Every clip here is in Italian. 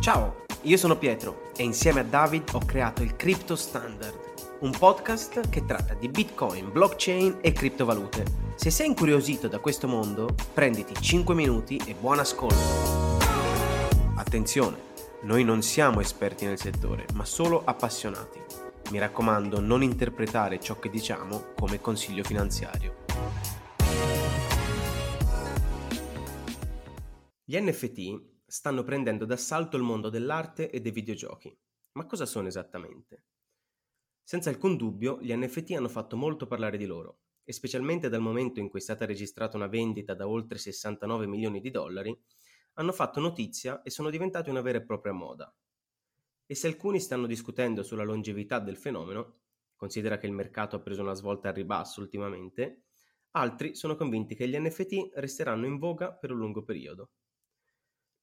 Ciao, io sono Pietro e insieme a David ho creato il Crypto Standard, un podcast che tratta di Bitcoin, blockchain e criptovalute. Se sei incuriosito da questo mondo, prenditi 5 minuti e buon ascolto. Attenzione, noi non siamo esperti nel settore, ma solo appassionati. Mi raccomando, non interpretare ciò che diciamo come consiglio finanziario. Gli NFT stanno prendendo d'assalto il mondo dell'arte e dei videogiochi. Ma cosa sono esattamente? Senza alcun dubbio, gli NFT hanno fatto molto parlare di loro, e specialmente dal momento in cui è stata registrata una vendita da oltre 69 milioni di dollari, hanno fatto notizia e sono diventati una vera e propria moda. E se alcuni stanno discutendo sulla longevità del fenomeno, considera che il mercato ha preso una svolta al ribasso ultimamente, altri sono convinti che gli NFT resteranno in voga per un lungo periodo.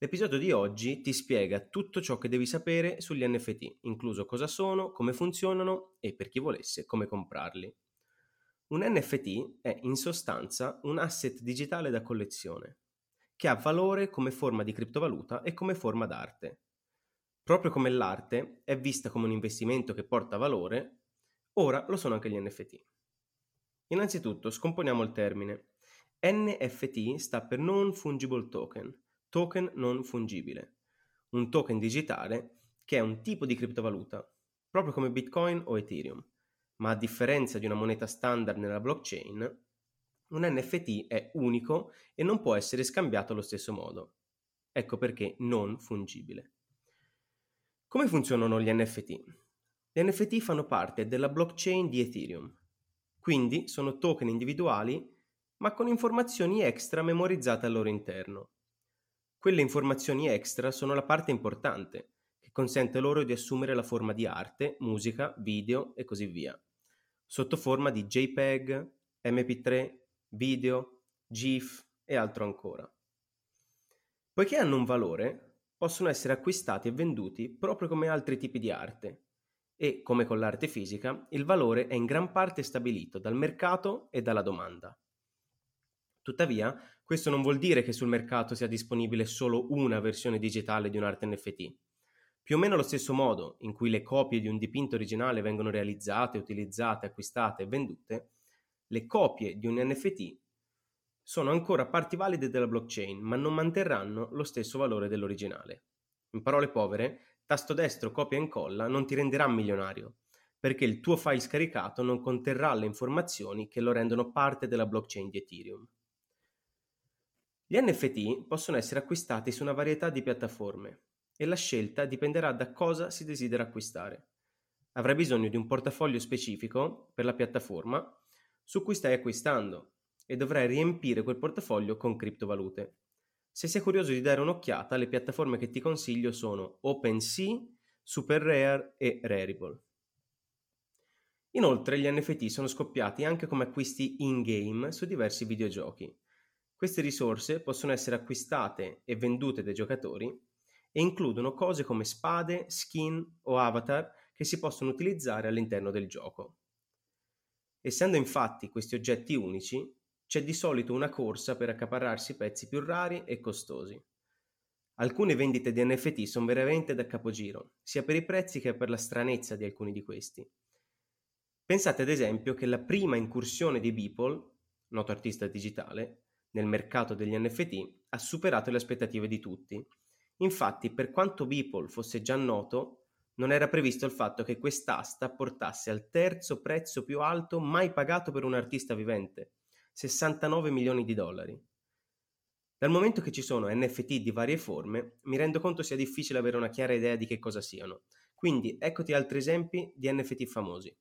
L'episodio di oggi ti spiega tutto ciò che devi sapere sugli NFT, incluso cosa sono, come funzionano e per chi volesse come comprarli. Un NFT è in sostanza un asset digitale da collezione, che ha valore come forma di criptovaluta e come forma d'arte. Proprio come l'arte è vista come un investimento che porta valore, ora lo sono anche gli NFT. Innanzitutto scomponiamo il termine. NFT sta per Non Fungible Token, token non fungibile, un token digitale che è un tipo di criptovaluta, proprio come Bitcoin o Ethereum, ma a differenza di una moneta standard nella blockchain, un NFT è unico e non può essere scambiato allo stesso modo. Ecco perché non fungibile. Come funzionano gli NFT? Gli NFT fanno parte della blockchain di Ethereum, quindi sono token individuali ma con informazioni extra memorizzate al loro interno. Quelle informazioni extra sono la parte importante, che consente loro di assumere la forma di arte, musica, video e così via, sotto forma di JPEG, MP3, video, GIF e altro ancora. Poiché hanno un valore, possono essere acquistati e venduti proprio come altri tipi di arte e, come con l'arte fisica, il valore è in gran parte stabilito dal mercato e dalla domanda. Tuttavia, questo non vuol dire che sul mercato sia disponibile solo una versione digitale di un'arte NFT. Più o meno allo stesso modo in cui le copie di un dipinto originale vengono realizzate, utilizzate, acquistate e vendute, le copie di un NFT sono ancora parti valide della blockchain, ma non manterranno lo stesso valore dell'originale. In parole povere, tasto destro copia e incolla non ti renderà milionario, perché il tuo file scaricato non conterrà le informazioni che lo rendono parte della blockchain di Ethereum. Gli NFT possono essere acquistati su una varietà di piattaforme e la scelta dipenderà da cosa si desidera acquistare. Avrai bisogno di un portafoglio specifico per la piattaforma su cui stai acquistando e dovrai riempire quel portafoglio con criptovalute. Se sei curioso di dare un'occhiata, le piattaforme che ti consiglio sono OpenSea, SuperRare e Rarible. Inoltre gli NFT sono scoppiati anche come acquisti in-game su diversi videogiochi. Queste risorse possono essere acquistate e vendute dai giocatori e includono cose come spade, skin o avatar che si possono utilizzare all'interno del gioco. Essendo infatti questi oggetti unici, c'è di solito una corsa per accaparrarsi pezzi più rari e costosi. Alcune vendite di NFT sono veramente da capogiro, sia per i prezzi che per la stranezza di alcuni di questi. Pensate ad esempio che la prima incursione di Beeple, noto artista digitale, nel mercato degli NFT ha superato le aspettative di tutti. Infatti, per quanto Beeple fosse già noto, non era previsto il fatto che quest'asta portasse al terzo prezzo più alto mai pagato per un artista vivente, 69 milioni di dollari. Dal momento che ci sono NFT di varie forme, mi rendo conto sia difficile avere una chiara idea di che cosa siano. Quindi eccoti altri esempi di NFT famosi.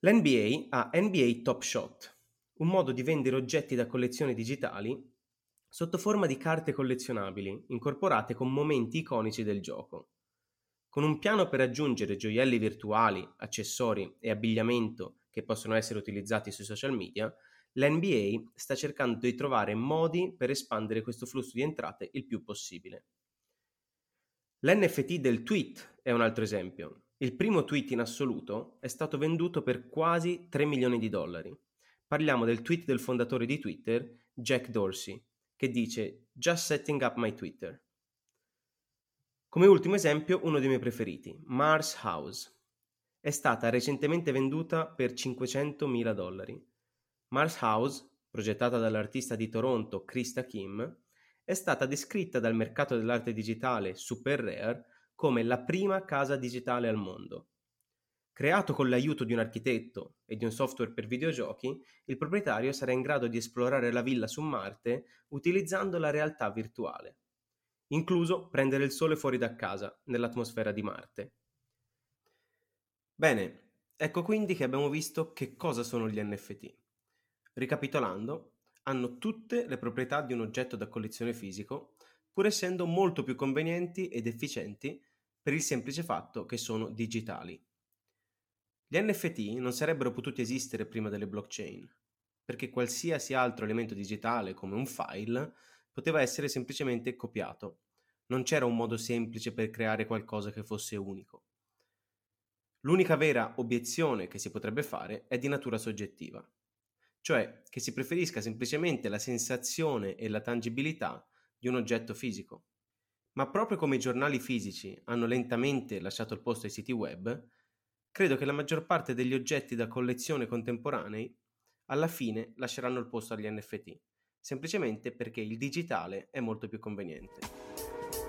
L'NBA ha NBA Top Shot, un modo di vendere oggetti da collezione digitali sotto forma di carte collezionabili incorporate con momenti iconici del gioco. Con un piano per aggiungere gioielli virtuali, accessori e abbigliamento che possono essere utilizzati sui social media, l'NBA sta cercando di trovare modi per espandere questo flusso di entrate il più possibile. L'NFT del tweet è un altro esempio. Il primo tweet in assoluto è stato venduto per quasi 3 milioni di dollari. Parliamo del tweet del fondatore di Twitter, Jack Dorsey, che dice Just setting up my Twitter. Come ultimo esempio, uno dei miei preferiti, Mars House. È stata recentemente venduta per 500.000 dollari. Mars House, progettata dall'artista di Toronto Krista Kim, è stata descritta dal mercato dell'arte digitale Super Rare come la prima casa digitale al mondo. Creato con l'aiuto di un architetto e di un software per videogiochi, il proprietario sarà in grado di esplorare la villa su Marte utilizzando la realtà virtuale, incluso prendere il sole fuori da casa, nell'atmosfera di Marte. Bene, ecco quindi che abbiamo visto che cosa sono gli NFT. Ricapitolando, hanno tutte le proprietà di un oggetto da collezione fisico, pur essendo molto più convenienti ed efficienti per il semplice fatto che sono digitali. Gli NFT non sarebbero potuti esistere prima delle blockchain, perché qualsiasi altro elemento digitale come un file poteva essere semplicemente copiato. Non c'era un modo semplice per creare qualcosa che fosse unico. L'unica vera obiezione che si potrebbe fare è di natura soggettiva, cioè che si preferisca semplicemente la sensazione e la tangibilità di un oggetto fisico. Ma proprio come i giornali fisici hanno lentamente lasciato il posto ai siti web, credo che la maggior parte degli oggetti da collezione contemporanei alla fine lasceranno il posto agli NFT, semplicemente perché il digitale è molto più conveniente.